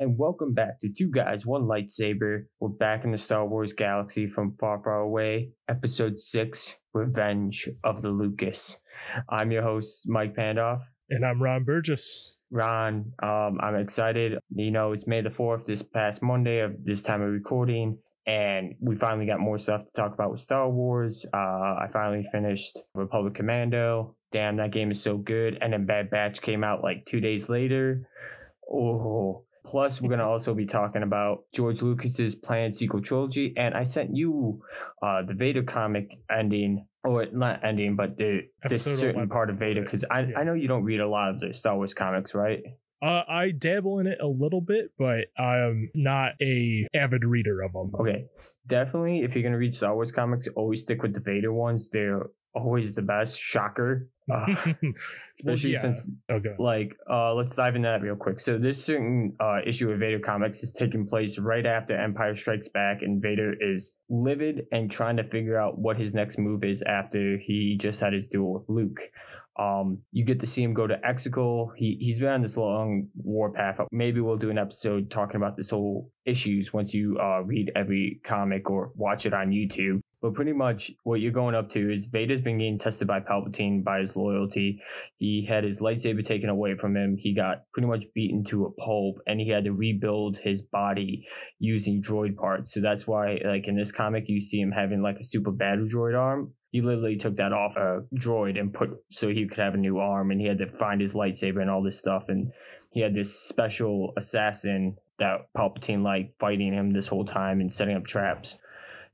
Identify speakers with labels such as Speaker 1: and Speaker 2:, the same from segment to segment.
Speaker 1: and welcome back to Two Guys, One Lightsaber. We're back in the Star Wars galaxy from far, far away. Episode 6 Revenge of the Lucas. I'm your host, Mike Pandoff.
Speaker 2: And I'm Ron Burgess.
Speaker 1: Ron, um, I'm excited. You know, it's May the 4th, this past Monday of this time of recording, and we finally got more stuff to talk about with Star Wars. Uh, I finally finished Republic Commando. Damn, that game is so good. And then Bad Batch came out like two days later. Oh, Plus, we're going to also be talking about George Lucas's planned sequel trilogy. And I sent you uh, the Vader comic ending, or not ending, but the this certain part of Vader, because I, yeah. I know you don't read a lot of the Star Wars comics, right?
Speaker 2: Uh, I dabble in it a little bit, but I'm not a avid reader of them.
Speaker 1: Okay, definitely. If you're gonna read Star Wars comics, always stick with the Vader ones. They're always the best. Shocker. Uh, especially yeah. since okay. like uh, let's dive into that real quick. So this certain uh, issue of Vader comics is taking place right after Empire Strikes Back, and Vader is livid and trying to figure out what his next move is after he just had his duel with Luke. Um, you get to see him go to Exegol. He he's been on this long war path. Maybe we'll do an episode talking about this whole issues once you uh, read every comic or watch it on YouTube. But pretty much what you're going up to is Vader's been getting tested by Palpatine by his loyalty. He had his lightsaber taken away from him. He got pretty much beaten to a pulp and he had to rebuild his body using droid parts. So that's why, like in this comic, you see him having like a super battle droid arm. He literally took that off a droid and put so he could have a new arm and he had to find his lightsaber and all this stuff. And he had this special assassin that Palpatine like fighting him this whole time and setting up traps.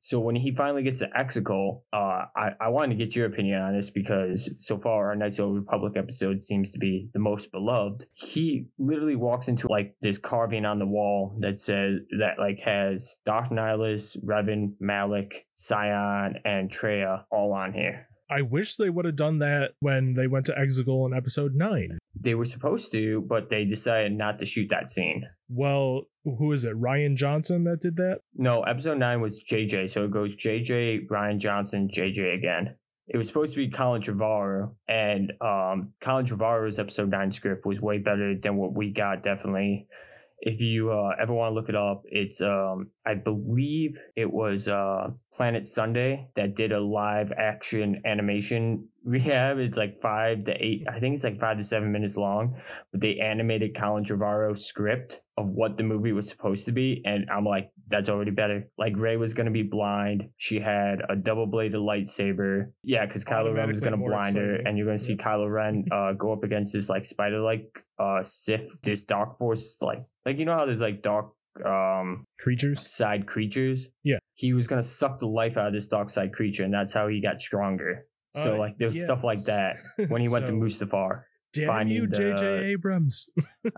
Speaker 1: So when he finally gets to Exegol, uh, I, I wanted to get your opinion on this because so far our Knights of the Republic episode seems to be the most beloved. He literally walks into like this carving on the wall that says that like has Darth Nihilus, Revan, Malak, Sion, and Traya all on here.
Speaker 2: I wish they would have done that when they went to Exegol in episode 9.
Speaker 1: They were supposed to, but they decided not to shoot that scene.
Speaker 2: Well, who is it? Rian Johnson that did that?
Speaker 1: No, episode nine was JJ. So it goes JJ, Rian Johnson, JJ again. It was supposed to be Colin Trevorrow, and um, Colin Trevorrow's episode nine script was way better than what we got. Definitely, if you uh, ever want to look it up, it's um, I believe it was uh, Planet Sunday that did a live action animation rehab. It's like five to eight, I think it's like five to seven minutes long, but they animated Colin Trevorrow's script of what the movie was supposed to be. And I'm like, that's already better. Like Rey was going to be blind. She had a double bladed lightsaber. Yeah, because Kylo Ren was going to blind her. And you're going to see yeah. Kylo Ren uh, go up against this like spider like uh, Sith, this dark force, like, like, you know how there's like dark um
Speaker 2: creatures
Speaker 1: side creatures
Speaker 2: yeah
Speaker 1: he was gonna suck the life out of this dark side creature and that's how he got stronger so uh, like there was stuff like that when he went so, to Mustafar.
Speaker 2: Damn you, J.J. Abrams.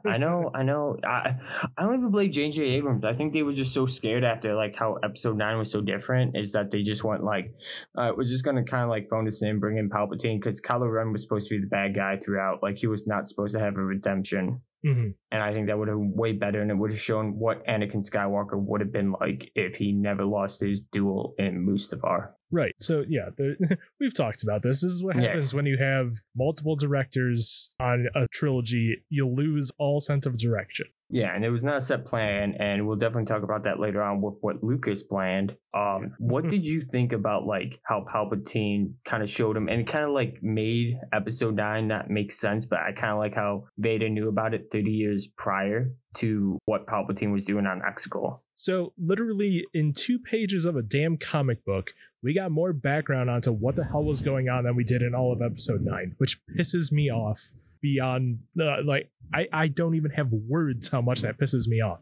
Speaker 1: I know, I know. I I don't even blame J.J. Abrams. I think they were just so scared after like how Episode Nine was so different. Is that they just went like, uh, we're just gonna kind of like phone this in, bring in Palpatine because Kylo Ren was supposed to be the bad guy throughout. Like he was not supposed to have a redemption. Mm-hmm. And I think that would have been way better, and it would have shown what Anakin Skywalker would have been like if he never lost his duel in Mustafar.
Speaker 2: Right. So yeah, the, we've talked about this. This is what happens yes. when you have multiple directors on a trilogy. You lose all sense of direction.
Speaker 1: Yeah, and it was not a set plan, and we'll definitely talk about that later on with what Lucas planned. Um, what did you think about like how Palpatine kind of showed him and kind of like made Episode Nine not make sense? But I kind of like how Vader knew about it thirty years prior to what Palpatine was doing on Exegol.
Speaker 2: So literally in two pages of a damn comic book, we got more background onto what the hell was going on than we did in all of Episode Nine, which pisses me off beyond uh, like I, I don't even have words how much that pisses me off.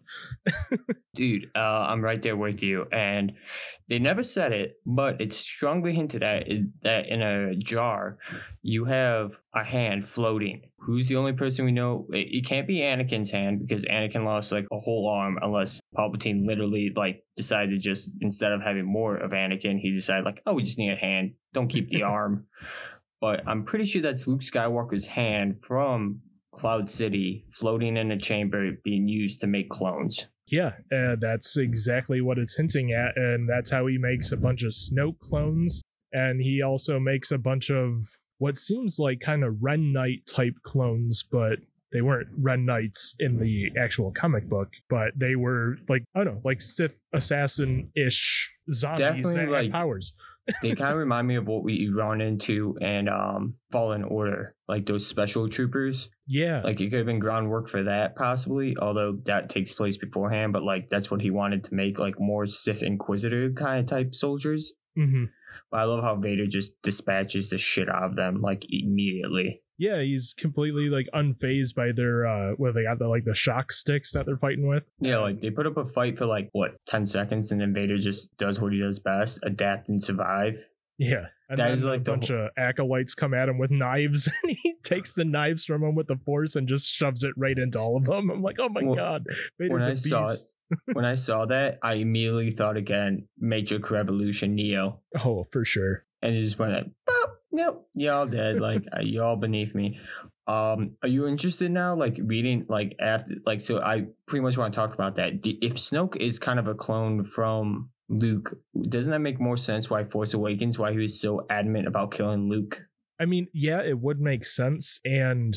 Speaker 1: Dude, uh, I'm right there with you. And they never said it, but it's strongly hinted at that in a jar, you have a hand floating. Who's the only person we know? It, it can't be Anakin's hand because Anakin lost like a whole arm unless Palpatine literally like decided to just, instead of having more of Anakin, he decided like, oh, we just need a hand. Don't keep the arm but I'm pretty sure that's Luke Skywalker's hand from Cloud City floating in a chamber being used to make clones.
Speaker 2: Yeah, uh, that's exactly what it's hinting at, and that's how he makes a bunch of Snoke clones, and he also makes a bunch of what seems like kind of Ren Knight type clones, but they weren't Ren Knights in the actual comic book, but they were like I don't know, like Sith assassin ish zombies Definitely that like, had powers.
Speaker 1: They kind of remind me of what we run into in um, Fallen Order, like those special troopers.
Speaker 2: Yeah.
Speaker 1: Like it could have been groundwork for that possibly, although that takes place beforehand, but like that's what he wanted to make like more Sith Inquisitor kind of type soldiers.
Speaker 2: Mm-hmm.
Speaker 1: But I love how Vader just dispatches the shit out of them like immediately.
Speaker 2: Yeah, he's completely like unfazed by their uh where they got the like the shock sticks that they're fighting with.
Speaker 1: Yeah, like they put up a fight for like what, ten seconds and then Vader just does what he does best, adapt and survive.
Speaker 2: Yeah. And that is like a bunch whole... of acolytes come at him with knives and he takes the knives from him with the force and just shoves it right into all of them. I'm like, oh my well, god. Vader's when I saw it,
Speaker 1: when I saw that, I immediately thought again, Matrix Revolution Neo.
Speaker 2: Oh, for sure.
Speaker 1: And it just went like, nope, y'all dead. like uh, y'all beneath me. Um, are you interested now, like reading, like after, like so? I pretty much want to talk about that. If Snoke is kind of a clone from Luke, doesn't that make more sense? Why Force Awakens? Why he was so adamant about killing Luke?
Speaker 2: I mean, yeah, it would make sense, and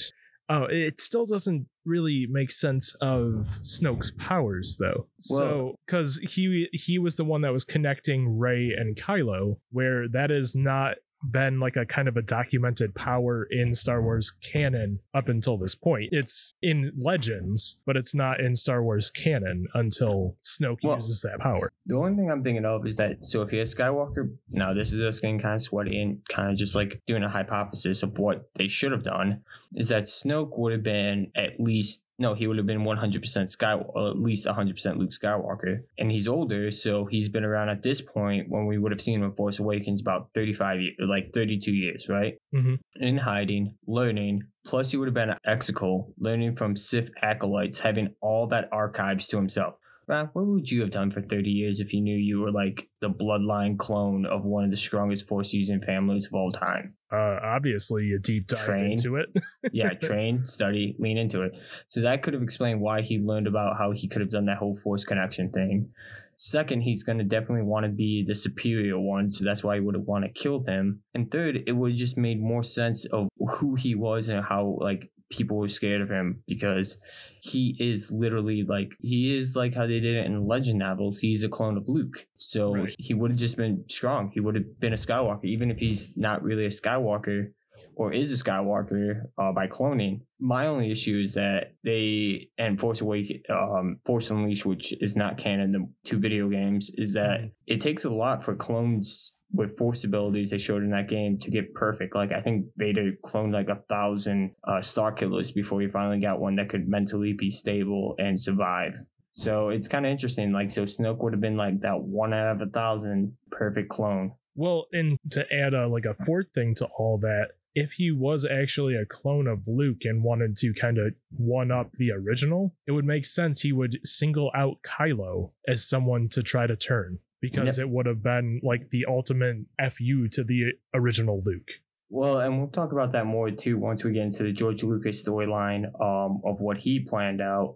Speaker 2: oh, it still doesn't really make sense of Snoke's powers though. Well, so because he he was the one that was connecting Rey and Kylo, where that is not been like a kind of a documented power in Star Wars canon up until this point. It's in Legends, but it's not in Star Wars canon until Snoke well, uses that power.
Speaker 1: The only thing I'm thinking of is that so if you Skywalker, now this is us getting kind of sweaty and kind of just like doing a hypothesis of what they should have done, is that Snoke would have been at least no, he would have been 100% Skywalker, or at least 100% Luke Skywalker. And he's older, so he's been around at this point when we would have seen him in Force Awakens about 35 years, like 32 years, right?
Speaker 2: Mm-hmm.
Speaker 1: In hiding, learning. Plus, he would have been an Exegol, learning from Sith acolytes, having all that archives to himself. What would you have done for 30 years if you knew you were like the bloodline clone of one of the strongest force using families of all time?
Speaker 2: Uh, obviously, a deep dive train, into it.
Speaker 1: yeah, train, study, lean into it. So that could have explained why he learned about how he could have done that whole force connection thing. Second, he's going to definitely want to be the superior one, so that's why he would have want to kill him. And third, it would have just made more sense of who he was and how like people were scared of him because he is literally like he is like how they did it in legend novels he's a clone of luke so right. he would have just been strong he would have been a skywalker even if he's not really a skywalker or is a skywalker uh, by cloning my only issue is that they and force awake um, force unleashed which is not canon the two video games is that mm-hmm. it takes a lot for clones with force abilities they showed in that game to get perfect. Like I think Vader cloned like a thousand uh, Starkillers before he finally got one that could mentally be stable and survive. So it's kind of interesting. Like so, Snoke would have been like that one out of a thousand perfect clone.
Speaker 2: Well, and to add a like a fourth thing to all that, if he was actually a clone of Luke and wanted to kind of one up the original, it would make sense he would single out Kylo as someone to try to turn because yep. it would have been like the ultimate fu to the original Luke.
Speaker 1: Well, and we'll talk about that more too once we get into the George Lucas storyline um, of what he planned out.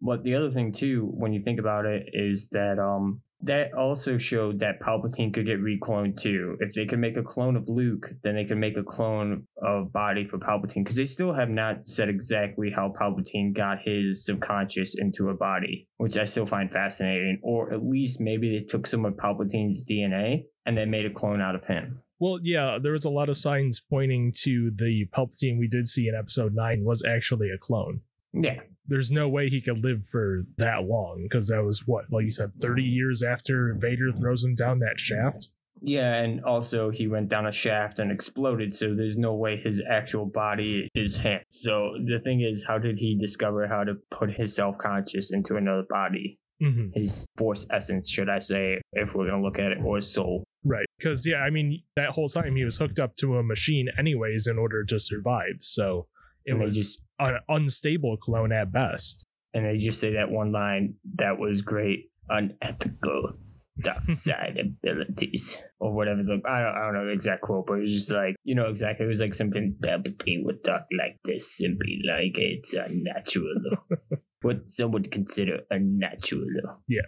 Speaker 1: But the other thing too, when you think about it, is that um, that also showed that Palpatine could get recloned too. If they could make a clone of Luke, then they could make a clone of body for Palpatine because they still have not said exactly how Palpatine got his subconscious into a body, which I still find fascinating. Or at least maybe they took some of Palpatine's DNA and they made a clone out of him.
Speaker 2: Well, yeah, there was a lot of signs pointing to the Palpatine we did see in episode 9 was actually a clone.
Speaker 1: Yeah
Speaker 2: there's no way he could live for that long because that was what, like you said, 30 years after Vader throws him down that shaft.
Speaker 1: Yeah, and also he went down a shaft and exploded, so there's no way his actual body is him. So the thing is, how did he discover how to put his self conscious into another body?
Speaker 2: Mm-hmm.
Speaker 1: His force essence, should I say, if we're going to look at it, or soul.
Speaker 2: Right. Because, yeah, I mean, that whole time he was hooked up to a machine, anyways, in order to survive. So it was just an unstable clone at best.
Speaker 1: And they just say that one line that was great, unethical dark side abilities or whatever the I don't, I don't know the exact quote, but it was just like you know exactly. It was like something Palpatine would talk like this be like it's unnatural. what some would consider unnatural.
Speaker 2: Yeah.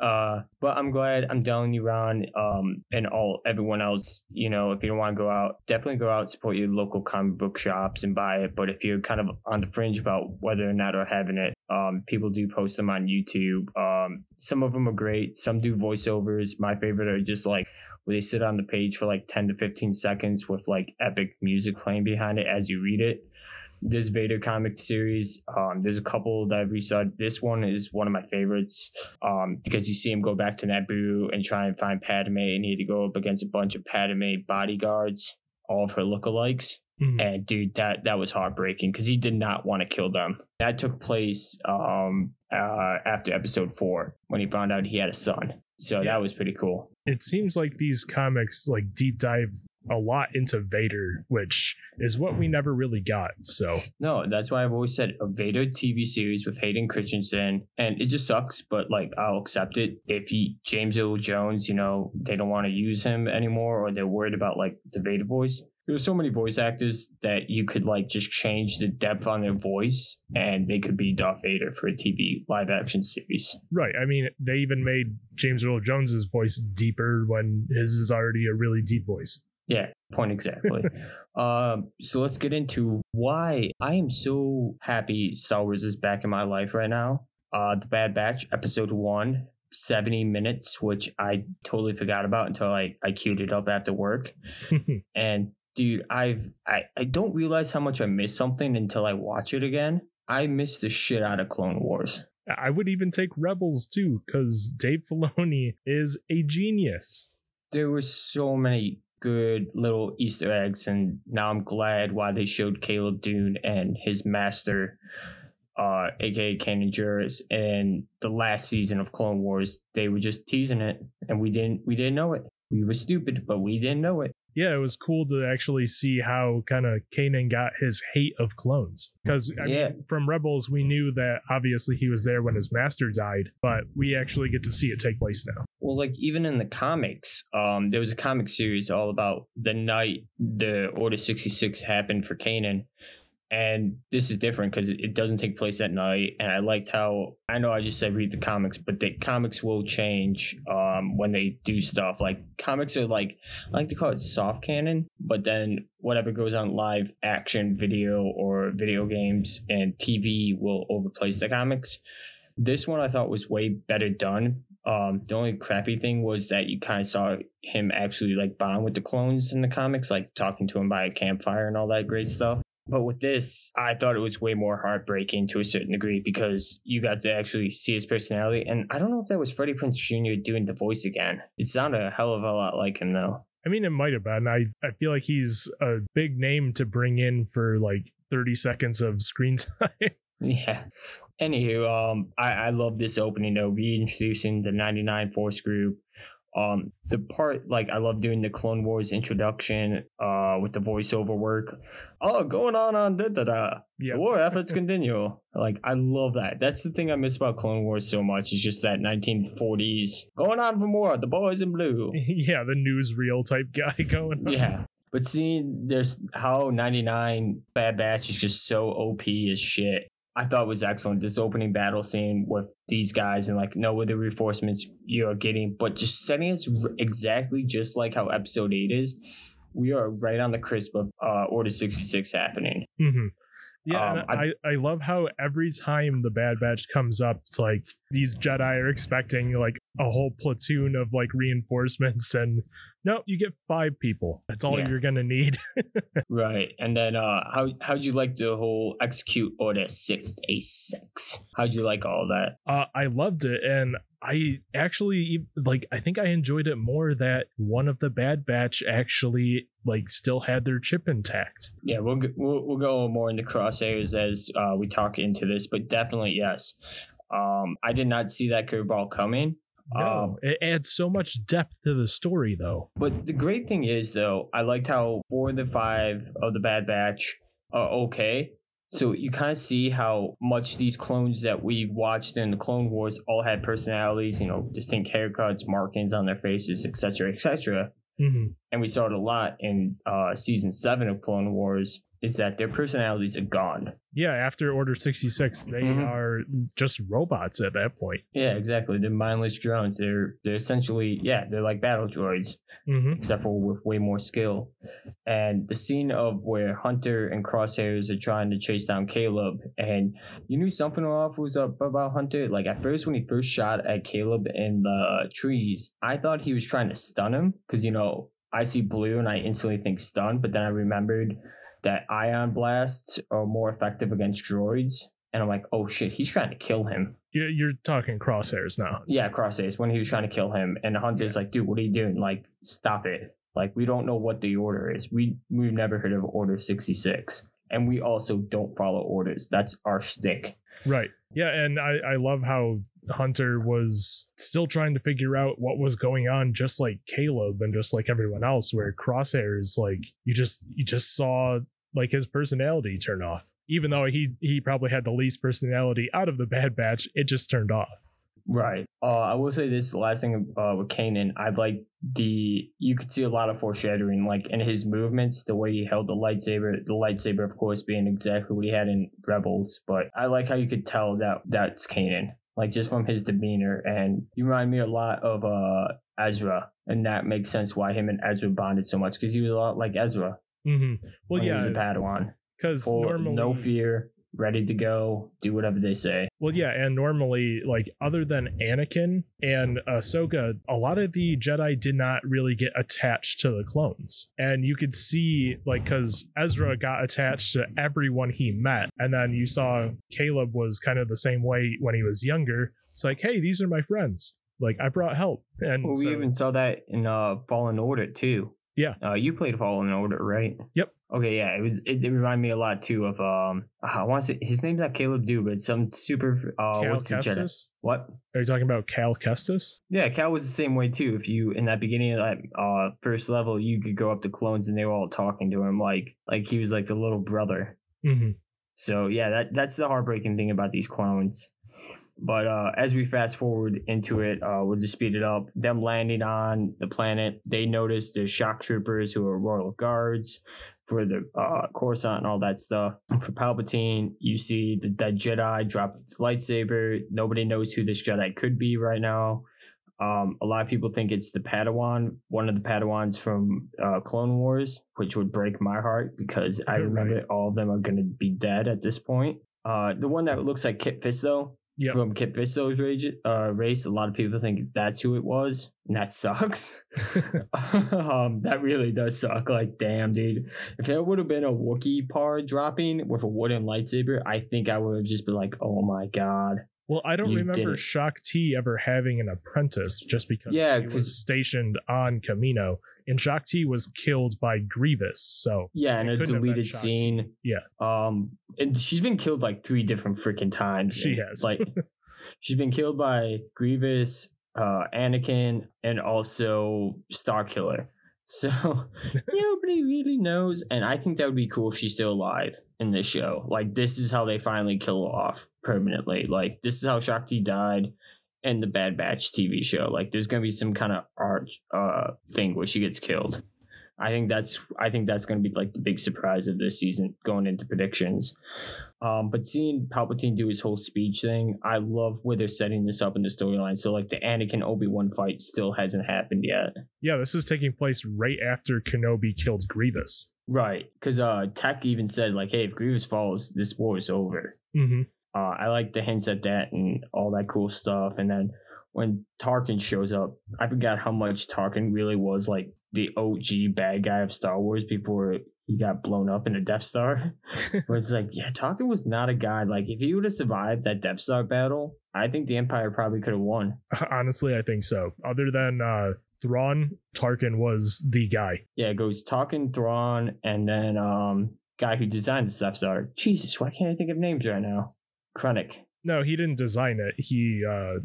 Speaker 1: uh, but I'm glad I'm telling you, Ron, um, and all everyone else. You know, if you don't want to go out, definitely go out support your local comic book shops and buy it. But if you're kind of on the fringe about whether or not are having it, um, people do post them on YouTube. Um, some of them are great. Some do voiceovers. My favorite are just like where they sit on the page for like 10 to 15 seconds with like epic music playing behind it as you read it this Vader comic series. Um, there's a couple that I've read. This one is one of my favorites um, because you see him go back to Naboo and try and find Padme, and he had to go up against a bunch of Padme bodyguards, all of her lookalikes. Mm-hmm. And dude, that that was heartbreaking because he did not want to kill them. That took place um, uh, after episode four when he found out he had a son. So yeah. that was pretty cool.
Speaker 2: It seems like these comics like deep dive a lot into Vader, which is what we never really got. So
Speaker 1: no, that's why I've always said a Vader TV series with Hayden Christensen, and it just sucks, but like I'll accept it if he James Earl Jones, you know, they don't want to use him anymore, or they're worried about like the Vader voice there's so many voice actors that you could like just change the depth on their voice and they could be Darth Vader for a TV live action series.
Speaker 2: Right. I mean, they even made James Earl Jones's voice deeper when his is already a really deep voice.
Speaker 1: Yeah, point exactly. um, so let's get into why I am so happy Star Wars is back in my life right now. Uh, The Bad Batch, episode one, 70 minutes, which I totally forgot about until I, I queued it up after work. and dude, I've I, I don't realize how much I missed something until I watch it again. I miss the shit out of Clone Wars.
Speaker 2: I would even take Rebels too, because Dave Filoni is a genius.
Speaker 1: There were so many good little Easter eggs, and now I'm glad why they showed Caleb Dume and his master, uh, aka Kanan Jarrus, in the last season of Clone Wars. They were just teasing it, and we didn't we didn't know it. We were stupid, but we didn't know it
Speaker 2: yeah, it was cool to actually see how kind of Kanan got his hate of clones. Because yeah. mean, from Rebels, we knew that obviously he was there when his master died, but we actually get to see it take place now.
Speaker 1: Well, like even in the comics, um, there was a comic series all about the night the Order sixty six happened for Kanan, and this is different because it doesn't take place at night. And i liked how i know i just said read the comics but the comics will change um, when they do stuff. Like comics are like i like to call it soft canon but then whatever goes on live action video or video games and tv will overplace the comics. This one i thought was way better done. Um, the only crappy thing was that you kind of saw him actually like bond with the clones in the comics, like talking to him by a campfire and all that great stuff. But with this, I thought it was way more heartbreaking to a certain degree because you got to actually see his personality. And I don't know if that was Freddie Prinze Jr. doing the voice again. It sounded a hell of a lot like him, though.
Speaker 2: I mean, it might have been. I, I feel like he's a big name to bring in for like 30 seconds of screen time.
Speaker 1: yeah. Anywho, um, I, I love this opening though, reintroducing the 99 Force group. Um, the part like I love doing the Clone Wars introduction uh with the voiceover work. Oh, going on on da da da. Yeah. The war efforts continue. Like I love that. That's the thing I miss about Clone Wars so much. It's just that 1940s going on for more. The boys in blue.
Speaker 2: yeah, the newsreel type guy going.
Speaker 1: On. Yeah. But seeing there's how 99 Bad Batch is just so OP as shit. I thought was excellent. This opening battle scene with these guys and like what the reinforcements you're getting, but just setting it exactly just like how episode eight is. We are right on the crisp of uh, Order 66 happening.
Speaker 2: Mm-hmm. Yeah, um, I, I love how every time the Bad Batch comes up, it's like these Jedi are expecting like a whole platoon of like reinforcements, and no, you get five people. That's all yeah. you're gonna need.
Speaker 1: right, and then uh, how how'd you like the whole execute order six a six? How'd you like all that?
Speaker 2: Uh, I loved it, and I actually like I think I enjoyed it more that one of the Bad Batch actually like still had their chip intact.
Speaker 1: Yeah, we'll we'll, we'll go more into crosshairs as uh, we talk into this, but definitely yes. Um, I did not see that curveball coming.
Speaker 2: No, um, it adds so much depth to the story, though.
Speaker 1: But the great thing is, though, I liked how four of the five of the Bad Batch are okay, so you kind of see how much these clones that we watched in the Clone Wars all had personalities, you know, distinct haircuts, markings on their faces, etc., etc. Mm-hmm. And we saw it a lot in uh, season seven of Clone Wars, is that their personalities are gone.
Speaker 2: Yeah, after Order 66, they mm-hmm. are just robots at that point.
Speaker 1: Yeah, exactly. They're mindless drones. They're they're essentially yeah, they're like battle droids, mm-hmm. except for with way more skill. And the scene of where Hunter and Crosshairs are trying to chase down Caleb, and you knew something off was up about Hunter. Like at first, when he first shot at Caleb in the trees, I thought he was trying to stun him because you know I see blue and I instantly think stun, but then I remembered that ion blasts are more effective against droids. And I'm like, oh shit, he's trying to kill him.
Speaker 2: You're, you're talking crosshairs now.
Speaker 1: Yeah, crosshairs. When he was trying to kill him, and the Hunter's yeah. like, dude, what are you doing? Like, stop it. Like, we don't know what the order is. We we've never heard of Order 66, and we also don't follow orders. That's our stick.
Speaker 2: Right. Yeah, and I I love how Hunter was still trying to figure out what was going on, just like Caleb and just like everyone else. Where Crosshairs, like you just you just saw like his personality turn off, even though he he probably had the least personality out of the Bad Batch. It just turned off.
Speaker 1: Right. Uh, I will say this last thing uh, with Kanan. I like the you could see a lot of foreshadowing, like in his movements, the way he held the lightsaber. The lightsaber, of course, being exactly what he had in Rebels. But I like how you could tell that that's Kanan like just from his demeanor. And you remind me a lot of uh Ezra, and that makes sense why him and Ezra bonded so much because he was a lot like Ezra.
Speaker 2: Mm-hmm. Well, yeah,
Speaker 1: he was a Padawan. Because normally, no fear, ready to go, do whatever they say.
Speaker 2: Well, yeah, and normally, like other than Anakin and Ahsoka, a lot of the Jedi did not really get attached to the clones, and you could see like because Ezra got attached to everyone he met, and then you saw Caleb was kind of the same way when he was younger. It's like, hey, these are my friends. Like I brought help, and
Speaker 1: well, we so, even saw that in uh, Fallen Order too.
Speaker 2: Yeah.
Speaker 1: Uh, you played Fallen Order, right?
Speaker 2: Yep.
Speaker 1: Okay, yeah, it was. It, it reminded me a lot too of um. I want to say his name's not Caleb Dew, but some super. Uh, Cal what's Kestis? What
Speaker 2: are you talking about? Cal Kestis?
Speaker 1: Yeah, Cal was the same way too. If you in that beginning of that uh first level, you could go up to clones and they were all talking to him like like he was like the little brother.
Speaker 2: Mm-hmm.
Speaker 1: So yeah, that that's the heartbreaking thing about these clones. But uh, as we fast forward into it, uh, we'll just speed it up. Them landing on the planet, they notice the shock troopers who are royal guards for the uh, Coruscant and all that stuff. For Palpatine, you see the dead Jedi drop its lightsaber. Nobody knows who this Jedi could be right now. Um, a lot of people think it's the Padawan, one of the Padawans from uh, Clone Wars, which would break my heart because I remember right. all of them are going to be dead at this point. Uh, the one that looks like Kit Fisto, yep. from Kit Fisto's race, uh, race. A lot of people think that's who it was, and that sucks. um, that really does suck. Like, damn, dude. If there would have been a Wookiee part dropping with a wooden lightsaber, I think I would have just been like, oh my god.
Speaker 2: Well, I don't remember Shaak Ti ever having an apprentice just because yeah, he was stationed on Kamino. And Shaak Ti was killed by Grievous. So
Speaker 1: yeah, in a deleted scene.
Speaker 2: Yeah.
Speaker 1: Um, and she's been killed like three different freaking times.
Speaker 2: She has.
Speaker 1: Like, she's been killed by Grievous, uh, Anakin, and also Starkiller. So nobody really knows. And I think that would be cool if she's still alive in this show. Like this is how they finally kill her off permanently. Like this is how Shaak Ti died in the Bad Batch TV show. Like there's gonna be some kind of art uh thing where she gets killed. I think that's I think that's going to be like the big surprise of this season going into predictions. Um, but seeing Palpatine do his whole speech thing, I love where they're setting this up in the storyline. So like the Anakin Obi Wan fight still hasn't happened yet.
Speaker 2: Yeah, this is taking place right after Kenobi kills Grievous.
Speaker 1: Right, because uh, Tech even said like, "Hey, if Grievous falls, this war is over."
Speaker 2: Mm-hmm.
Speaker 1: Uh, I like the hints at that and all that cool stuff. And then when Tarkin shows up, I forgot how much Tarkin really was like the OG bad guy of Star Wars before he got blown up in a Death Star. Where it's like, yeah, Tarkin was not a guy. Like, if he would have survived that Death Star battle, I think the Empire probably could have won.
Speaker 2: Honestly, I think so. Other than uh, Thrawn, Tarkin was the guy.
Speaker 1: Yeah, it goes Tarkin, Thrawn, and then um guy who designed the Death Star. Jesus, why can't I think of names right now? Krennic.
Speaker 2: No, he didn't design it. He uh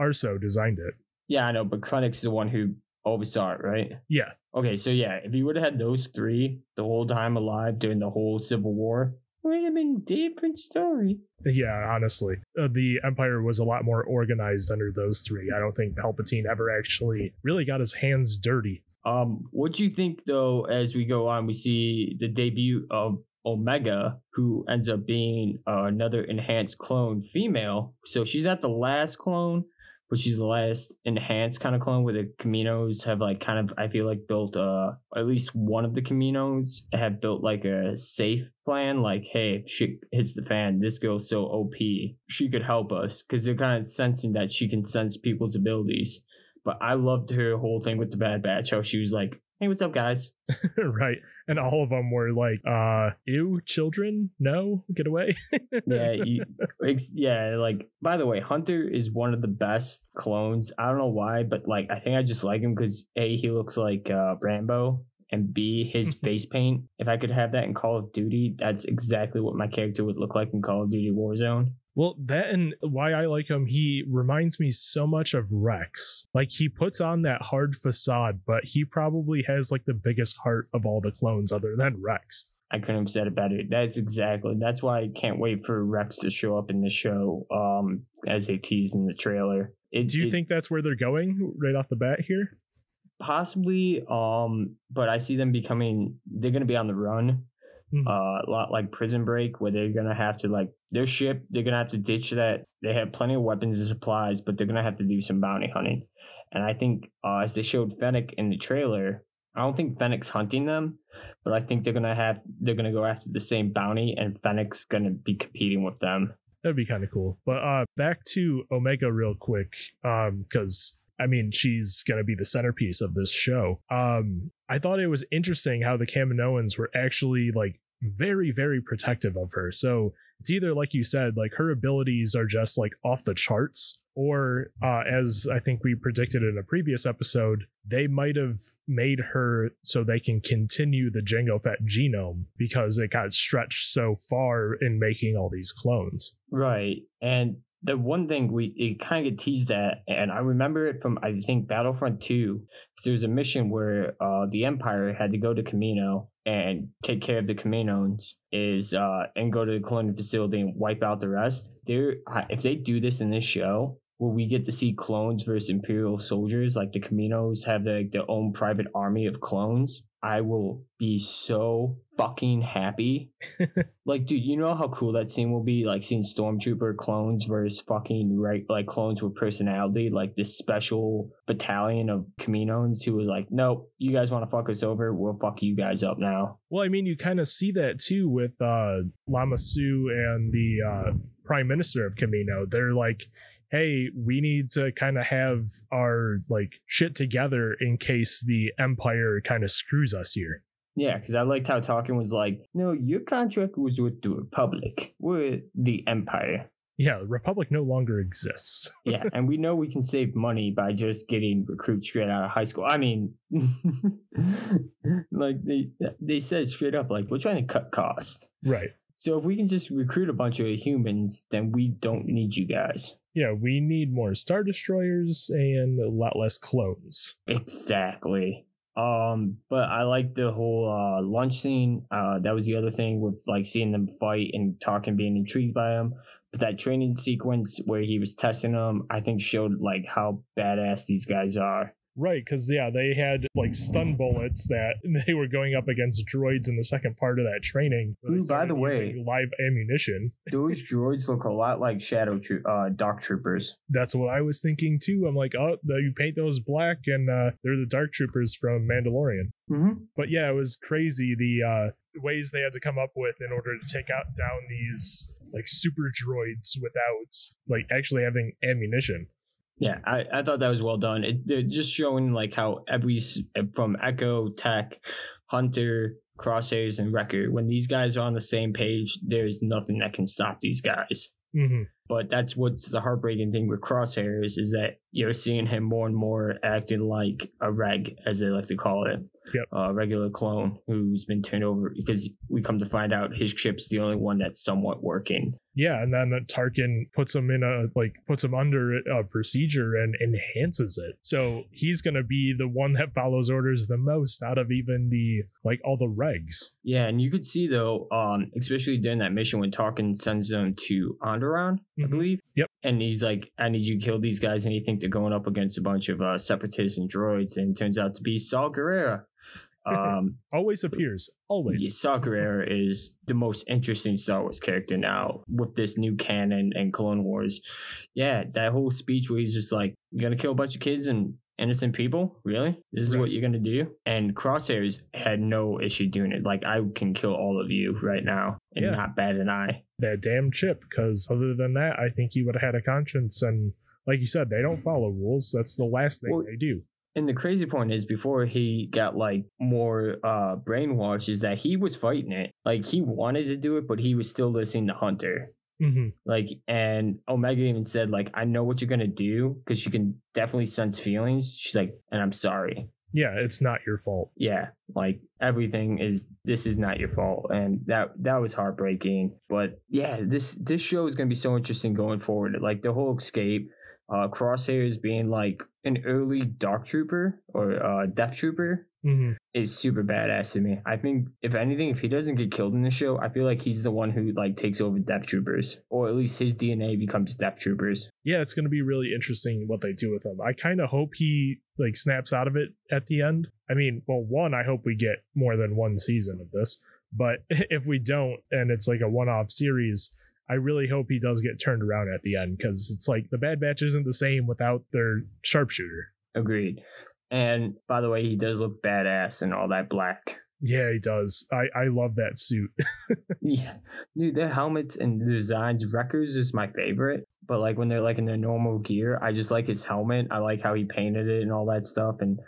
Speaker 2: Erso designed it.
Speaker 1: Yeah, I know, but Krennic's the one who oversaw it, right?
Speaker 2: Yeah.
Speaker 1: Okay, so yeah, if you would have had those three the whole time alive during the whole Civil War, it would have been a different story.
Speaker 2: Yeah, honestly, uh, the Empire was a lot more organized under those three. I don't think Palpatine ever actually really got his hands dirty.
Speaker 1: Um, what do you think though? As we go on, we see the debut of Omega, who ends up being uh, another enhanced clone female. So she's not the last clone, but she's the last enhanced kind of clone where the Caminos have like kind of I feel like built uh at least one of the Caminos have built like a safe plan like hey if hits the fan this girl's so OP she could help us because they're kind of sensing that she can sense people's abilities. But I loved her whole thing with the Bad Batch how she was like hey what's up guys
Speaker 2: right and all of them were like uh ew children? No? Get away.
Speaker 1: Yeah you, yeah like by the way hunter is one of the best clones. I don't know why but like i think i just like him because a he looks like uh rambo and b his face paint. If i could have that in call of duty that's exactly what my character would look like in call of duty warzone
Speaker 2: well, that and why I like him, he reminds me so much of Rex. Like he puts on that hard facade, but he probably has like the biggest heart of all the clones other than Rex.
Speaker 1: I couldn't have said it better. That's exactly. That's why I can't wait for Rex to show up in the show, um, as they teased in the trailer.
Speaker 2: It, Do you it, think that's where they're going right off the bat here?
Speaker 1: Possibly, um, but I see them becoming. They're going to be on the run, mm-hmm. uh, a lot like Prison Break, where they're to have to like their ship, they're gonna have to ditch that. They have plenty of weapons and supplies, but they're gonna have to do some bounty hunting. And I think uh, as they showed Fennec in the trailer, I don't think Fennec's hunting them, but I think they're gonna have they're gonna go after the same bounty, and Fennec's gonna be competing with them.
Speaker 2: That'd be kind of cool. But uh, back to Omega real quick, because um, I mean she's gonna be the centerpiece of this show. Um, I thought it was interesting how the Kaminoans were actually like very very protective of her. So it's either like you said like her abilities are just like off the charts or uh, as i think we predicted in a previous episode they might have made her so they can continue the jango fett genome because it got stretched so far in making all these clones
Speaker 1: right and the one thing we it kind of get teased at, and I remember it from I think Battlefront Two, because there was a mission where uh, the Empire had to go to Kamino and take care of the Kaminoans, is uh, and go to the cloning facility and wipe out the rest. There, if they do this in this show, where we get to see clones versus Imperial soldiers, like the Caminos have their, their own private army of clones, I will be so fucking happy. like, dude, you know how cool that scene will be? Like seeing Stormtrooper clones versus fucking right like clones with personality, like this special battalion of Caminos who was like, Nope, you guys want to fuck us over, we'll fuck you guys up now.
Speaker 2: Well, I mean you kind of see that too with uh Lama Su and the uh Prime Minister of Kamino. They're like hey, we need to kind of have our like shit together in case the empire kind of screws us here.
Speaker 1: Yeah, because I liked how Tarkin was like, no, your contract was with the Republic. We're the Empire.
Speaker 2: Yeah, the Republic no longer exists.
Speaker 1: yeah, and we know we can save money by just getting recruits straight out of high school. I mean, like they they said straight up, like we're trying to cut costs.
Speaker 2: Right.
Speaker 1: So if we can just recruit a bunch of humans, then we don't need you guys
Speaker 2: yeah, we need more star destroyers and a lot less clones.
Speaker 1: Exactly. Um, but I like the whole uh lunch scene. Uh, that was the other thing with like seeing them fight and Tarkin, being intrigued by them. But that training sequence where he was testing them, I think showed like how badass these guys are.
Speaker 2: Right, because yeah, they had like stun bullets that they were going up against droids in the second part of that training.
Speaker 1: Ooh, by the way,
Speaker 2: live ammunition.
Speaker 1: those droids look a lot like Shadow tro- uh, Dark Troopers.
Speaker 2: That's what I was thinking too. I'm like, oh, you paint those black, and uh, they're the Dark Troopers from Mandalorian.
Speaker 1: Mm-hmm.
Speaker 2: But yeah, it was crazy the uh, ways they had to come up with in order to take out down these like super droids without like actually having ammunition.
Speaker 1: Yeah, I, I thought that was well done. It, they're just showing like how every from Echo, Tech, Hunter, Crosshairs, and Wrecker, when these guys are on the same page, there's nothing that can stop these guys.
Speaker 2: Mm-hmm.
Speaker 1: But that's what's the heartbreaking thing with Crosshairs is that you're seeing him more and more acting like a reg, as they like to call it,
Speaker 2: yep.
Speaker 1: a regular clone who's been turned over because we come to find out his chip's the only one that's somewhat working.
Speaker 2: Yeah, and then Tarkin puts him in a like puts him under a procedure and enhances it. So he's gonna be the one that follows orders the most out of even the like all the regs.
Speaker 1: Yeah, and you could see though, um, especially during that mission when Tarkin sends them to Onderon, mm-hmm. I believe.
Speaker 2: Yep.
Speaker 1: And he's like, I need you to kill these guys, and you think they're going up against a bunch of uh, separatists and droids, and turns out to be Saw Gerrera. Um,
Speaker 2: always appears. Always.
Speaker 1: Saw Gerrera is the most interesting Star Wars character now with this new canon and Clone Wars. Yeah, that whole speech where he's just like, "You're gonna kill a bunch of kids and innocent people? Really? This is right. what you're gonna do?" And Crosshairs had no issue doing it. Like, I can kill all of you right now and yeah. not bat an eye.
Speaker 2: That damn chip. Because other than that, I think he would have had a conscience and like you said, they don't follow rules. That's the last thing well, they do.
Speaker 1: And the crazy point is before he got like more uh brainwashed is that he was fighting it. Like he wanted to do it, but he was still listening to Hunter. Mm-hmm. Like, and Omega even said, like, I know what you're gonna do because she can definitely sense feelings. She's like, and I'm sorry.
Speaker 2: Yeah, it's not your fault.
Speaker 1: Yeah, like everything is. This is not your fault, and that that was heartbreaking. But yeah, this this show is gonna be so interesting going forward. Like the whole escape, uh, Crosshairs being like an early Dark Trooper or uh, Death Trooper mm-hmm. is super badass to me. I think if anything, if he doesn't get killed in the show, I feel like he's the one who like takes over Death Troopers, or at least his DNA becomes Death Troopers.
Speaker 2: Yeah, it's going to be really interesting what they do with him. I kind of hope he like snaps out of it at the end. I mean, well, one, I hope we get more than one season of this, but if we don't, and it's like a one-off series I really hope he does get turned around at the end because it's like the Bad Batch isn't the same without their sharpshooter.
Speaker 1: Agreed. And by the way, he does look badass in all that black.
Speaker 2: Yeah, he does. I, I love that suit.
Speaker 1: yeah. Dude, their helmets and the designs, Wreckers is my favorite. But like when they're like in their normal gear, I just like his helmet. I like how he painted it and all that stuff. And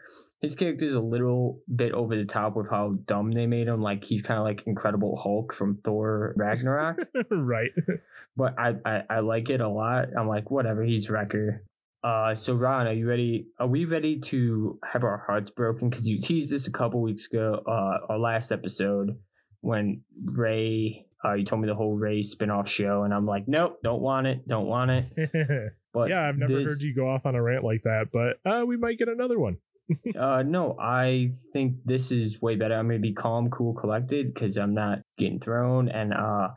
Speaker 1: his character is a little bit over the top with how dumb they made him. Like he's kind of like Incredible Hulk from Thor Ragnarok.
Speaker 2: right.
Speaker 1: But I, I, I like it a lot. I'm like, whatever, he's Wrecker. Uh, so Ron, are you ready? Are we ready to have our hearts broken? Because you teased this a couple weeks ago, uh, our last episode when Rey, uh, you told me the whole Rey spinoff show, and I'm like, nope, don't want it, don't want it.
Speaker 2: But yeah, I've never this, heard you go off on a rant like that, but uh, we might get another one.
Speaker 1: uh, no, I think this is way better. I'm gonna be calm, cool, collected because I'm not getting thrown. And uh,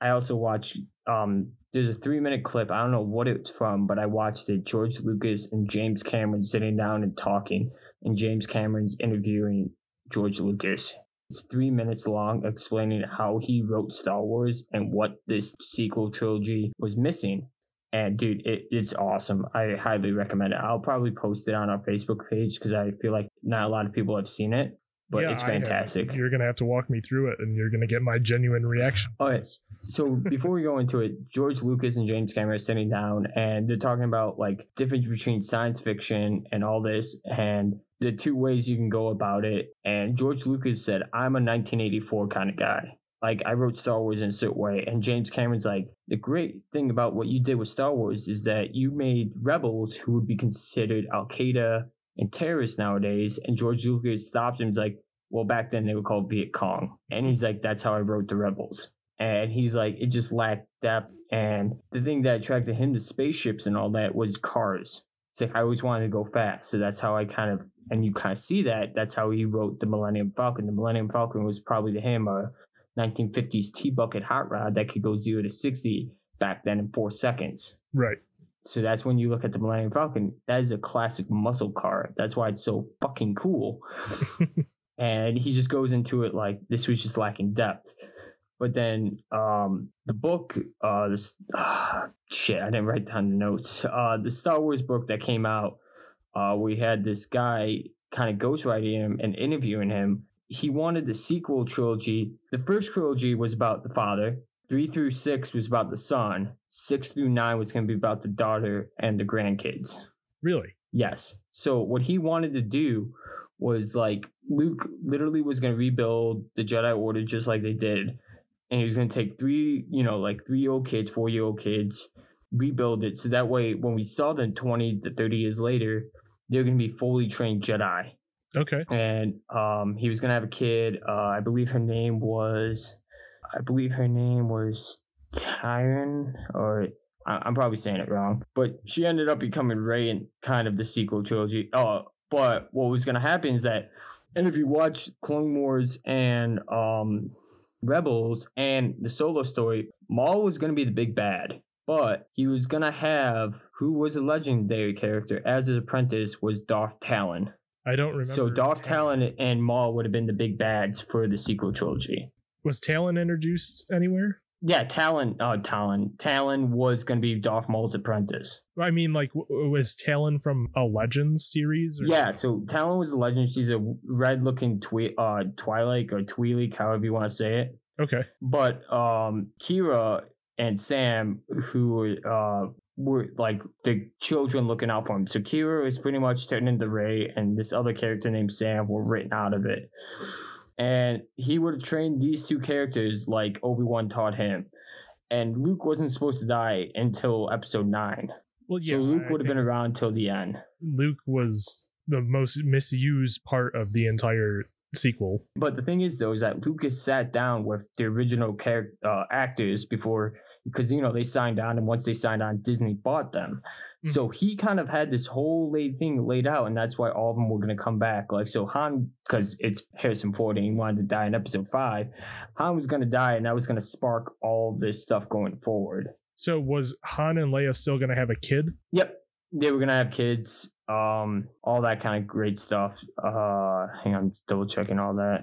Speaker 1: I also watched. Um, there's a three minute clip. I don't know what it's from, but I watched it. George Lucas and James Cameron sitting down and talking, and James Cameron's interviewing George Lucas. It's three minutes long, explaining how he wrote Star Wars and what this sequel trilogy was missing. And dude, it, it's awesome. I highly recommend it. I'll probably post it on our Facebook page because I feel like not a lot of people have seen it, but yeah, it's fantastic.
Speaker 2: You're gonna have to walk me through it, and you're gonna get my genuine reaction.
Speaker 1: All right. So before we go into it, George Lucas and James Cameron are sitting down, and they're talking about like difference between science fiction and all this, and the two ways you can go about it. And George Lucas said, "I'm a 1984 kind of guy." like I wrote Star Wars in a certain way. And James Cameron's like, the great thing about what you did with Star Wars is that you made rebels who would be considered Al Qaeda and terrorists nowadays. And George Lucas stops him. He's like, well, back then they were called Viet Cong. And he's like, that's how I wrote the rebels. And he's like, it just lacked depth. And the thing that attracted him to spaceships and all that was cars. It's like I always wanted to go fast. So that's how I kind of, and you kind of see that. That's how he wrote the Millennium Falcon. The Millennium Falcon was probably to him a 1950s T bucket hot rod that could go zero to 60 back then in four seconds.
Speaker 2: Right.
Speaker 1: So that's when you look at the Millennium Falcon. That is a classic muscle car. That's why it's so fucking cool. and he just goes into it like this was just lacking depth. But then um, the book, uh, this uh, shit, I didn't write down the notes. Uh, the Star Wars book that came out, uh, we had this guy kind of ghostwriting him and interviewing him he wanted the sequel trilogy. The first trilogy was about the father. Three through six was about the son. Six through nine was going to be about the daughter and the grandkids.
Speaker 2: Really?
Speaker 1: Yes. So what he wanted to do was like Luke literally was going to rebuild the Jedi Order just like they did, and he was going to take three, you know, like three year old kids, four year old kids, rebuild it so that way when we saw them twenty to thirty years later, they're going to be fully trained Jedi
Speaker 2: Okay.
Speaker 1: And um, he was gonna have a kid. Uh, I believe her name was, I believe her name was Kyron, or I- am probably saying it wrong, but she ended up becoming Rey in kind of the sequel trilogy. Oh, but what was gonna happen is that, and if you watch Clone Wars and um, Rebels and the solo story, Maul was gonna be the big bad but he was gonna have who was a legendary character as his apprentice was Darth Talon.
Speaker 2: I don't remember.
Speaker 1: So Darth Talon and Maul would have been the big bads for the sequel trilogy.
Speaker 2: Was Talon introduced anywhere?
Speaker 1: Yeah, Talon. Uh, Talon. Talon was going to be Darth Maul's apprentice.
Speaker 2: I mean, like, was Talon from a Legends series?
Speaker 1: Or? Yeah, so Talon was a legend. She's a red-looking twi- uh, Twilight or Twi'lek, however you want to say it.
Speaker 2: Okay.
Speaker 1: But um, Qi'ra and Sam, who uh, were like the children looking out for him. So Qi'ra was pretty much turned into Rey, and this other character named Sam were written out of it and he would have trained these two characters like Obi Wan taught him. And Luke wasn't supposed to die until episode nine. Well, yeah, so Luke would have been around till the end.
Speaker 2: Luke was the most misused part of the entire sequel.
Speaker 1: But the thing is, though, is that Lucas sat down with the original character uh, actors before because you know they signed on, and once they signed on, Disney bought them. Mm-hmm. So he kind of had this whole laid thing laid out, and that's why all of them were going to come back. Like so, Han, because it's Harrison Ford, and he wanted to die in Episode Five. Han was going to die, and that was going to spark all this stuff going forward.
Speaker 2: So was Han and Leia still going to have a kid?
Speaker 1: Yep, they were going to have kids. Um, all that kind of great stuff. Uh, hang on, double checking all that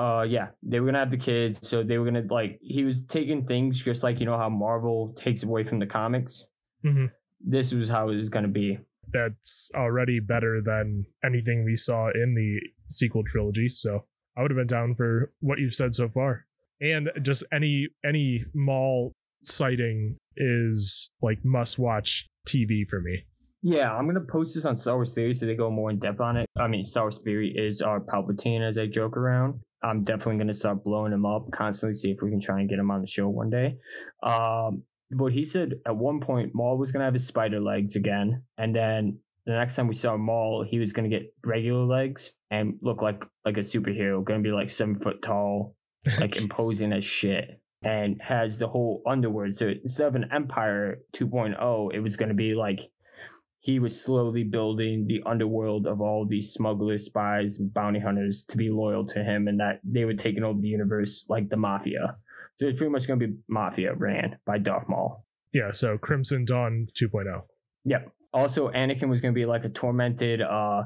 Speaker 1: uh yeah they were gonna have the kids so they were gonna like he was taking things just like you know how marvel takes away from the comics
Speaker 2: mm-hmm.
Speaker 1: this was how it was gonna be
Speaker 2: that's already better than anything we saw in the sequel trilogy so i would have been down for what you've said so far and just any any Maul sighting is like must watch tv for me
Speaker 1: yeah, I'm gonna post this on Star Wars Theory so they go more in depth on it. I mean, Star Wars Theory is our Palpatine as I joke around. I'm definitely going to start blowing him up constantly, see if we can try and get him on the show one day. Um, but he said at one point Maul was going to have his spider legs again, and then the next time we saw Maul, he was going to get regular legs and look like like a superhero, going to be like seven foot tall, like imposing as shit, and has the whole underworld. So instead of an Empire 2.0, it was going to be like he was slowly building the underworld of all these smugglers, spies, and bounty hunters to be loyal to him and that they were taking over the universe like the mafia. So it's pretty much going to be Mafia ran by Darth Maul.
Speaker 2: Yeah, so Crimson Dawn 2.0.
Speaker 1: Yep. Also, Anakin was going to be like a tormented, uh,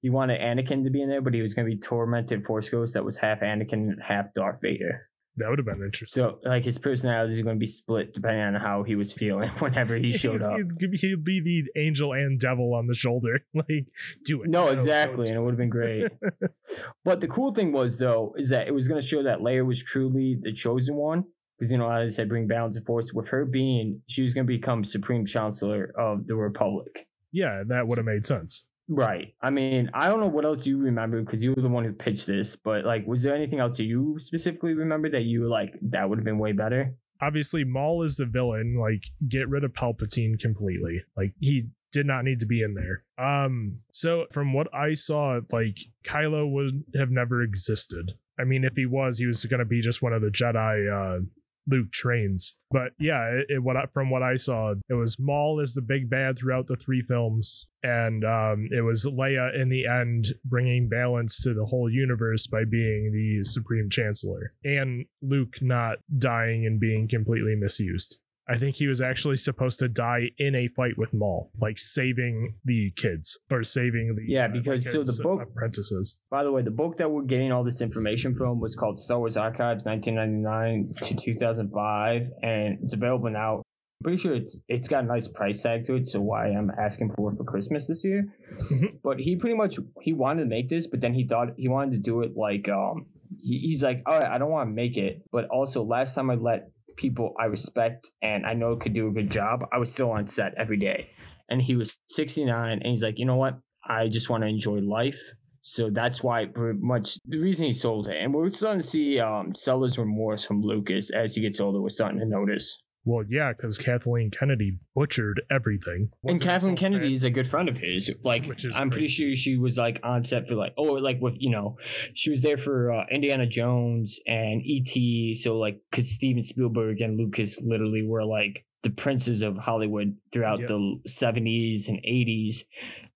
Speaker 1: he wanted Anakin to be in there, but he was going to be tormented Force Ghost that was half Anakin half Darth Vader.
Speaker 2: That would have been interesting.
Speaker 1: So, like, his personality is going to be split depending on how he was feeling whenever he showed up.
Speaker 2: He'd be the angel and devil on the shoulder. Like, do it.
Speaker 1: No, exactly. And it would have been great. but the cool thing was, though, is that it was going to show that Leia was truly the chosen one. Because, you know, as I said, bring balance and force. With her being, she was going to become Supreme Chancellor of the Republic.
Speaker 2: Yeah, that would have made sense.
Speaker 1: Right. I mean, I don't know what else you remember because you were the one who pitched this, but like, was there anything else you specifically remember that you like, that would have been way better?
Speaker 2: Obviously, Maul is the villain. Like, get rid of Palpatine completely. Like, he did not need to be in there. Um, so from what I saw, like Kylo would have never existed. I mean, if he was, he was going to be just one of the Jedi uh, Luke trains. But yeah, it, it, what I, from what I saw, it was Maul as the big bad throughout the three films, and um, it was Leia in the end bringing balance to the whole universe by being the Supreme Chancellor, and Luke not dying and being completely misused. I think he was actually supposed to die in a fight with Maul, like saving the kids or saving the
Speaker 1: yeah. Because uh, so the book
Speaker 2: apprentices.
Speaker 1: By the way, the book that we're getting all this information from was called Star Wars Archives, 1999 to 2005, and it's available now. I'm pretty sure it's it's got a nice price tag to it, so why I'm asking for it for Christmas this year. Mm-hmm. But he pretty much he wanted to make this, but then he thought he wanted to do it like um he, he's like, all right, I don't want to make it, but also last time I let people I respect and I know could do a good job, I was still on set every day. And he was 69 and he's like, you know what? I just want to enjoy life. So that's why pretty much the reason he sold it. And we're starting to see um, seller's remorse from Lucas as he gets older. We're starting to notice.
Speaker 2: Well, yeah, because Kathleen Kennedy butchered everything.
Speaker 1: Wasn't and Kathleen Kennedy fan? is a good friend of his. Like, I'm great. pretty sure she was like on set for like, oh, like with you know, she was there for uh, Indiana Jones and E.T. So like, because Steven Spielberg and Lucas literally were like the princes of Hollywood throughout yep. the 70s and 80s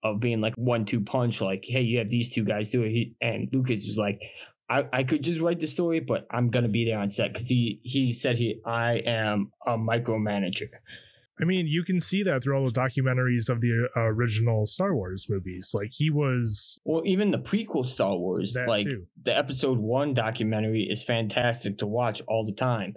Speaker 1: of being like one two punch. Like, hey, you have these two guys do it, and Lucas is like, I, I could just write the story, but I'm gonna be there on set because he he said he I am a micromanager.
Speaker 2: I mean, you can see that through all the documentaries of the uh, original Star Wars movies. Like he was,
Speaker 1: well, even the prequel Star Wars, like too. the Episode One documentary, is fantastic to watch all the time.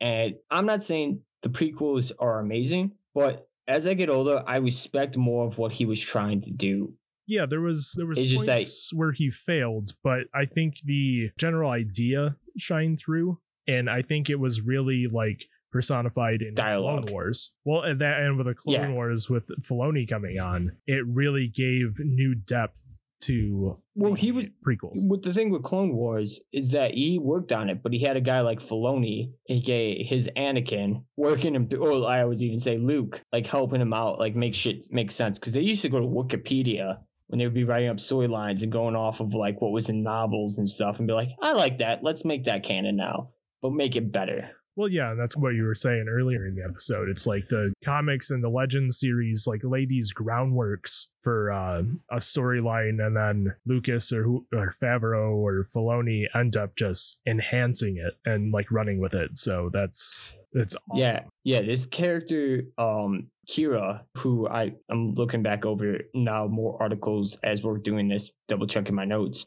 Speaker 1: And I'm not saying the prequels are amazing, but as I get older, I respect more of what he was trying to do.
Speaker 2: Yeah, there was there was it's points that, where he failed, but I think the general idea shined through, and I think it was really like personified in Dialogue. Clone Wars. Well, at that and with the Clone yeah. Wars with Filoni coming on, it really gave new depth to
Speaker 1: well he was
Speaker 2: prequels.
Speaker 1: What the thing with Clone Wars is that he worked on it, but he had a guy like Filoni, aka his Anakin, working him. Through, or I would even say Luke, like helping him out, like make shit make sense. Because they used to go to Wikipedia when they would be writing up storylines and going off of like what was in novels and stuff, and be like, I like that. Let's make that canon now, but make it better.
Speaker 2: Well, yeah, that's what you were saying earlier in the episode. It's like the comics and the Legends series like lay these groundworks for uh, a storyline, and then Lucas or or Favreau or Filoni end up just enhancing it and like running with it. So that's it's awesome.
Speaker 1: yeah, yeah. This character, um, Kira, who I I'm looking back over now more articles as we're doing this, double checking my notes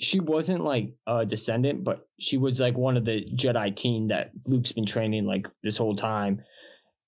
Speaker 1: she wasn't like a descendant, but she was like one of the Jedi team that Luke's been training like this whole time.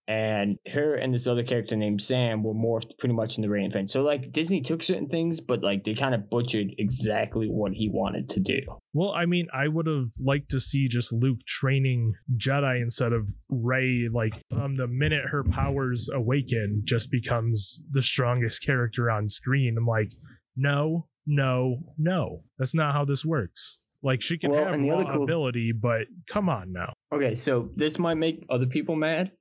Speaker 1: And her and this other character named Sam were morphed pretty much in the Reign thing. So like Disney took certain things, but like they kind of butchered exactly what he wanted to do.
Speaker 2: Well, I mean, I would have liked to see just Luke training Jedi instead of Rey. Like, um, the minute her powers awaken, just becomes the strongest character on screen. I'm like, no, no, no. That's not how this works. Like she can well, have the cool... ability, but come on now.
Speaker 1: Okay, so this might make other people mad,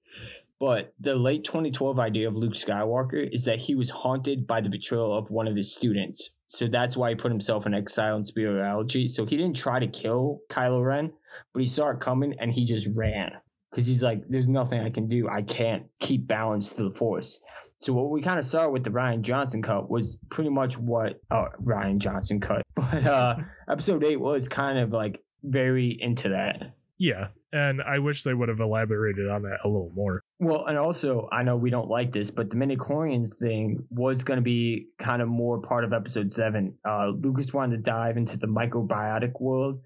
Speaker 1: but the late 2012 idea of Luke Skywalker is that he was haunted by the betrayal of one of his students. So that's why he put himself in exile and spirituality. So he didn't try to kill Kylo Ren, but he saw it coming and he just ran because he's like, there's nothing I can do. I can't keep balance to the force. So what we kind of saw with the Rian Johnson cut was pretty much what uh, Rian Johnson cut, but uh, episode eight was kind of like very into that.
Speaker 2: Yeah, and I wish they would have elaborated on that a little more.
Speaker 1: Well, and also I know we don't like this, but the midichlorians thing was going to be kind of more part of episode seven. Uh, Lucas wanted to dive into the microbiotic world,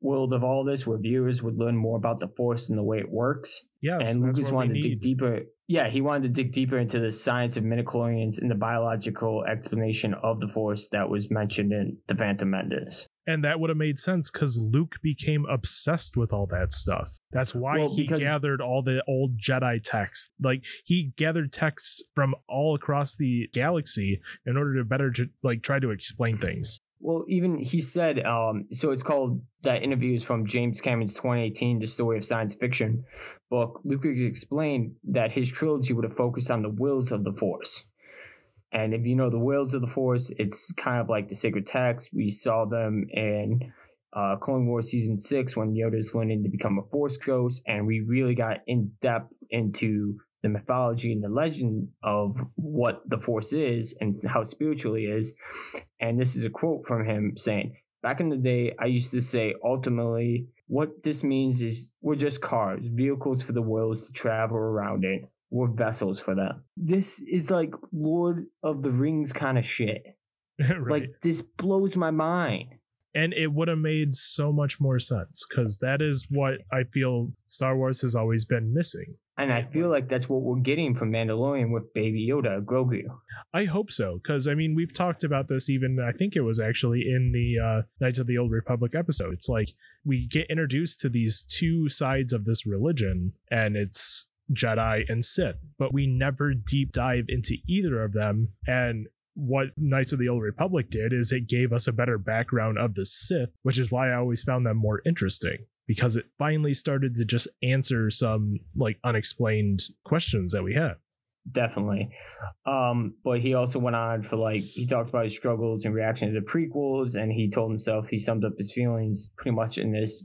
Speaker 1: world of all this where viewers would learn more about the force and the way it works.
Speaker 2: Yes,
Speaker 1: and Lucas wanted to dig deeper. Yeah, he wanted to dig deeper into the science of midichlorians and the biological explanation of the force that was mentioned in The Phantom Menace.
Speaker 2: And that would have made sense because Luke became obsessed with all that stuff. That's why well, he gathered all the old Jedi texts. Like he gathered texts from all across the galaxy in order to better like try to explain things.
Speaker 1: Well, even he said, um, so it's called that interview is from James Cameron's 2018 The Story of Science Fiction book. Lucas explained that his trilogy would have focused on the Whills of the Force. And if you know the Whills of the Force, it's kind of like the sacred text. We saw them in uh, Clone Wars season six when Yoda's learning to become a Force ghost, and we really got in depth into the mythology and the legend of what the Force is and how spiritual he is. And this is a quote from him saying, Back in the day, I used to say, ultimately, what this means is we're just cars, vehicles for the Whills to travel around in. We're vessels for them. This is like Lord of the Rings kind of shit. right. Like, this blows my mind
Speaker 2: and it would have made so much more sense because that is what I feel Star Wars has always been missing.
Speaker 1: And I feel like that's what we're getting from Mandalorian with Baby Yoda, Grogu.
Speaker 2: I hope so, because I mean, we've talked about this even, I think it was actually in the uh, Knights of the Old Republic episode. It's like we get introduced to these two sides of this religion, and it's Jedi and Sith, but we never deep dive into either of them. And what Knights of the Old Republic did is it gave us a better background of the Sith, which is why I always found them more interesting because it finally started to just answer some like unexplained questions that we had.
Speaker 1: Definitely. Um, but he also went on for like he talked about his struggles and reaction to the prequels, and he told himself he summed up his feelings pretty much in this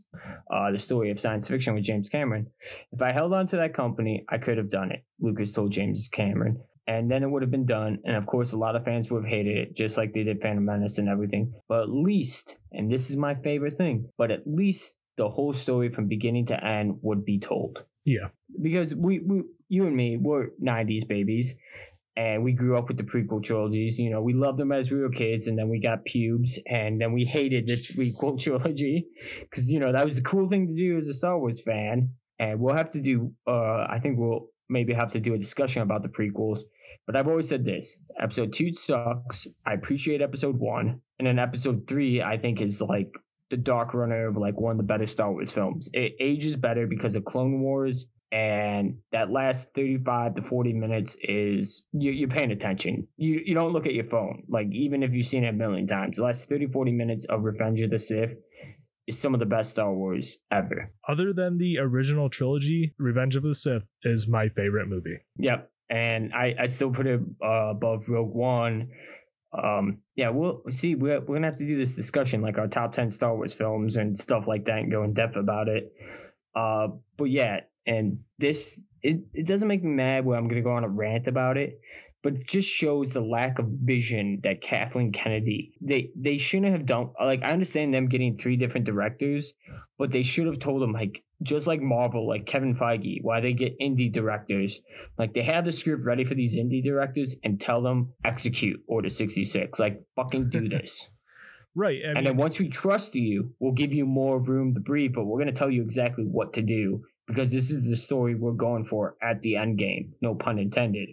Speaker 1: uh the story of science fiction with James Cameron. If I held on to that company, I could have done it, Lucas told James Cameron and then it would have been done. And of course, a lot of fans would have hated it, just like they did Phantom Menace and everything. But at least, and this is my favorite thing, but at least the whole story from beginning to end would be told.
Speaker 2: Yeah.
Speaker 1: Because we, we you and me, we're '90s babies, and we grew up with the prequel trilogies. You know, we loved them as we were kids, and then we got pubes, and then we hated the prequel trilogy because you know that was the cool thing to do as a Star Wars fan. And we'll have to do. Uh, I think we'll maybe have to do a discussion about the prequels. But I've always said this: Episode two sucks. I appreciate Episode one, and then Episode three I think is like the dark runner of like one of the better Star Wars films. It ages better because of Clone Wars and that last 35 to 40 minutes is you, are paying attention. You, you don't look at your phone like even if you've seen it a million times. The last 30 40 minutes of revenge of the sith is some of the best star wars ever.
Speaker 2: Other than the original trilogy revenge of the sith is my favorite movie.
Speaker 1: Yep and i, I still put it uh, above rogue one um yeah we'll see we're, we're gonna have to do this discussion like our top 10 star wars films and stuff like that and go in depth about it. Uh but yeah and this it, it doesn't make me mad where I'm gonna go on a rant about it, but just shows the lack of vision that Kathleen Kennedy they they shouldn't have done like I understand them getting three different directors, but they should have told them like just like Marvel, like Kevin Feige, why they get indie directors. Like they have the script ready for these indie directors and tell them execute Order 66. Like fucking do this.
Speaker 2: Right.
Speaker 1: I mean, and then once we trust you, we'll give you more room to breathe, but we're going to tell you exactly what to do because this is the story we're going for at the end game. No pun intended.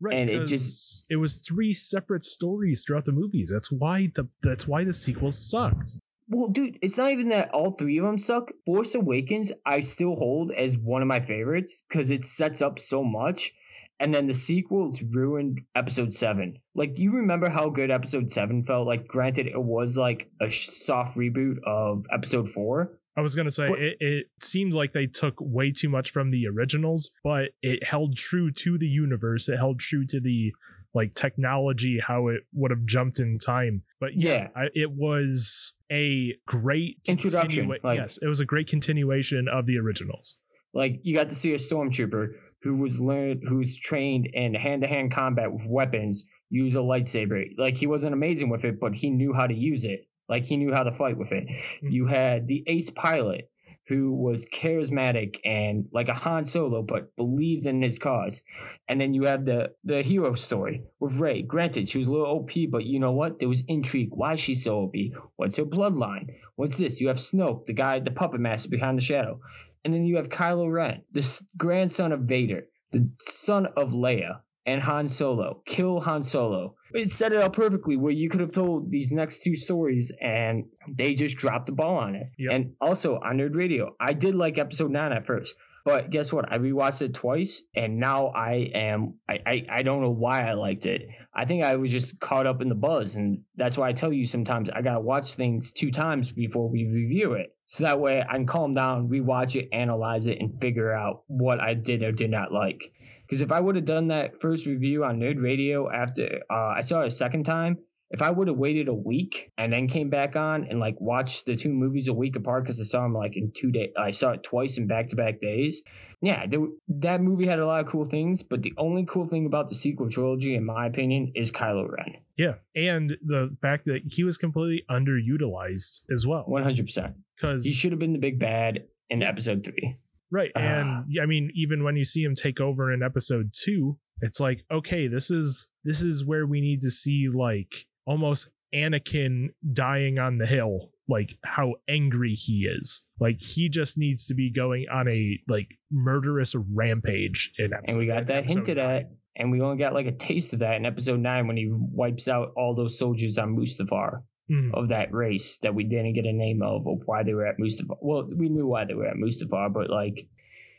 Speaker 2: Right, and it just it was three separate stories throughout the movies. That's why the that's why the sequels sucked.
Speaker 1: Well, dude, it's not even that all three of them suck. Force Awakens, I still hold as one of my favorites because it sets up so much. And then the sequels ruined episode seven. Like, you remember how good episode seven felt? Like, granted, it was like a soft reboot of episode four,
Speaker 2: I was gonna say but, it, it seemed like they took way too much from the originals, but it held true to the universe. It held true to the like technology, how it would have jumped in time. But yeah, yeah. I, it was a great
Speaker 1: introduction. Continua-
Speaker 2: like, yes, it was a great continuation of the originals.
Speaker 1: Like you got to see a stormtrooper who was learned, who's trained in hand to hand combat with weapons, use a lightsaber. Like he wasn't amazing with it, but he knew how to use it. Like he knew how to fight with it. Mm-hmm. You had the ace pilot who was charismatic and like a Han Solo, but believed in his cause. And then you have the the hero story with Rey. Granted, she was a little OP, but you know what? There was intrigue. Why is she so OP? What's her bloodline? What's this? You have Snoke, the guy, the puppet master behind the shadow. And then you have Kylo Ren, the grandson of Vader, the son of Leia, and Han Solo. Kill Han Solo. It set it up perfectly where you could have told these next two stories and they just dropped the ball on it. Yep. And also on Nerd Radio, I did like episode nine at first. But guess what? I rewatched it twice, and now I am I, I I don't know why I liked it. I think I was just caught up in the buzz, and that's why I tell you sometimes I gotta watch things two times before we review it, so that way I can calm down, rewatch it, analyze it, and figure out what I did or did not like. Because if I would have done that first review on Nerd Radio after uh, I saw it a second time, if I would have waited a week and then came back on and like watched the two movies a week apart because I saw them like in two days, I saw it twice in back to back days. Yeah, there, that movie had a lot of cool things, but the only cool thing about the sequel trilogy, in my opinion, is Kylo Ren.
Speaker 2: Yeah, and the fact that he was completely underutilized as well.
Speaker 1: One hundred percent. Because he should have been the big bad in episode three.
Speaker 2: Right. And uh, I mean, even when you see him take over in episode two, it's like, okay, this is this is where we need to see like almost Anakin dying on the hill, like how angry he is. Like he just needs to be going on a like murderous rampage in episode.
Speaker 1: And we got that hinted nine. at. And we only got like a taste of that in episode nine when he wipes out all those soldiers on Mustafar mm. of that race that we didn't get a name of or why they were at Mustafar. Well, we knew why they were at Mustafar, but like it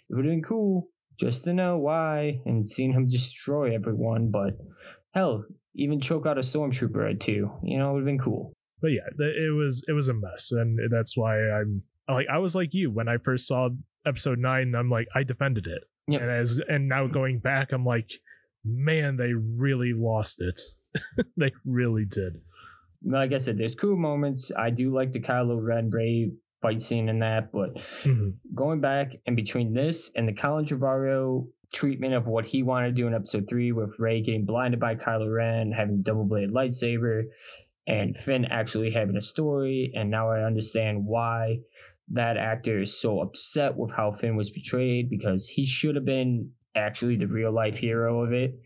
Speaker 1: would have been cool just to know why and seeing him destroy everyone. But hell, even choke out a stormtrooper at two, you know, it would have been cool.
Speaker 2: But yeah, it was it was a mess, and that's why I'm like I was like you when I first saw episode nine. I'm like I defended it, yep. and as and now going back, I'm like, man, they really lost it. they really did
Speaker 1: like I said, there's cool moments. I do like the Kylo Ren Rey fight scene in that, but mm-hmm. going back and between this and the Colin Trevorrow treatment of what he wanted to do in episode three with Rey getting blinded by Kylo Ren, having double blade lightsaber, and Finn actually having a story, and now I understand why that actor is so upset with how Finn was portrayed because he should have been actually the real life hero of it.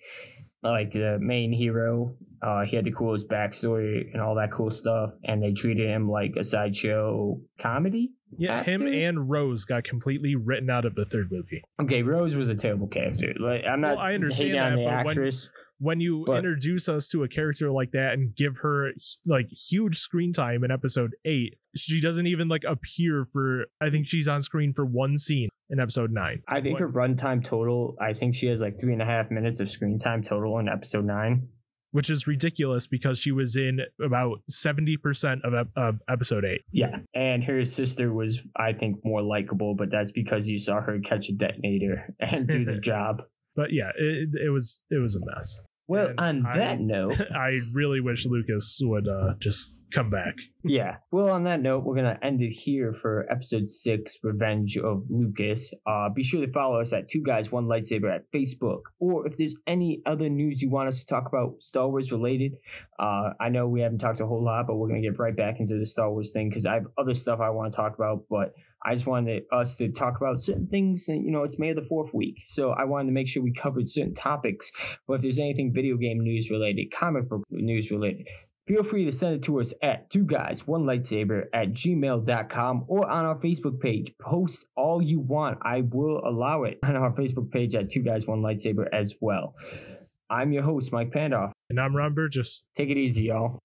Speaker 1: Like the main hero, uh, he had the coolest backstory and all that cool stuff, and they treated him like a sideshow comedy.
Speaker 2: Yeah, actor? him and Rose got completely written out of the third movie.
Speaker 1: Okay, Rose was a terrible character. Like I'm not. Well, I understand that, the actress.
Speaker 2: When, when you but, introduce us to a character like that and give her like huge screen time in episode eight, she doesn't even like appear for. I think she's on screen for one scene in episode nine.
Speaker 1: I think what? her runtime total. I think she has like three and a half minutes of screen time total in episode nine
Speaker 2: which is ridiculous because she was in about 70% of, of episode 8.
Speaker 1: Yeah. And her sister was, I think, more likable, but that's because you saw her catch a detonator and do the job.
Speaker 2: But yeah, it, it was it was a mess.
Speaker 1: Well, and on I, that note,
Speaker 2: I really wish Lucas would uh, just come back.
Speaker 1: yeah. Well, on that note, we're gonna end it here for episode six, Revenge of Lucas. Uh, be sure to follow us at Two Guys One Lightsaber at Facebook, or if there's any other news you want us to talk about Star Wars related. Uh, I know we haven't talked a whole lot, but we're gonna get right back into the Star Wars thing because I have other stuff I want to talk about, but. I just wanted us to talk about certain things. And, you know, it's May of the fourth week. So I wanted to make sure we covered certain topics. But if there's anything video game news related, comic book news related, Feel free to send it to us at two guys, one lightsaber at gmail.com or on our Facebook page. Post all you want. I will allow it on our Facebook page at two guys, one lightsaber as well. I'm your host, Mike Pandoff.
Speaker 2: And I'm Ron Burgess.
Speaker 1: Take it easy, y'all.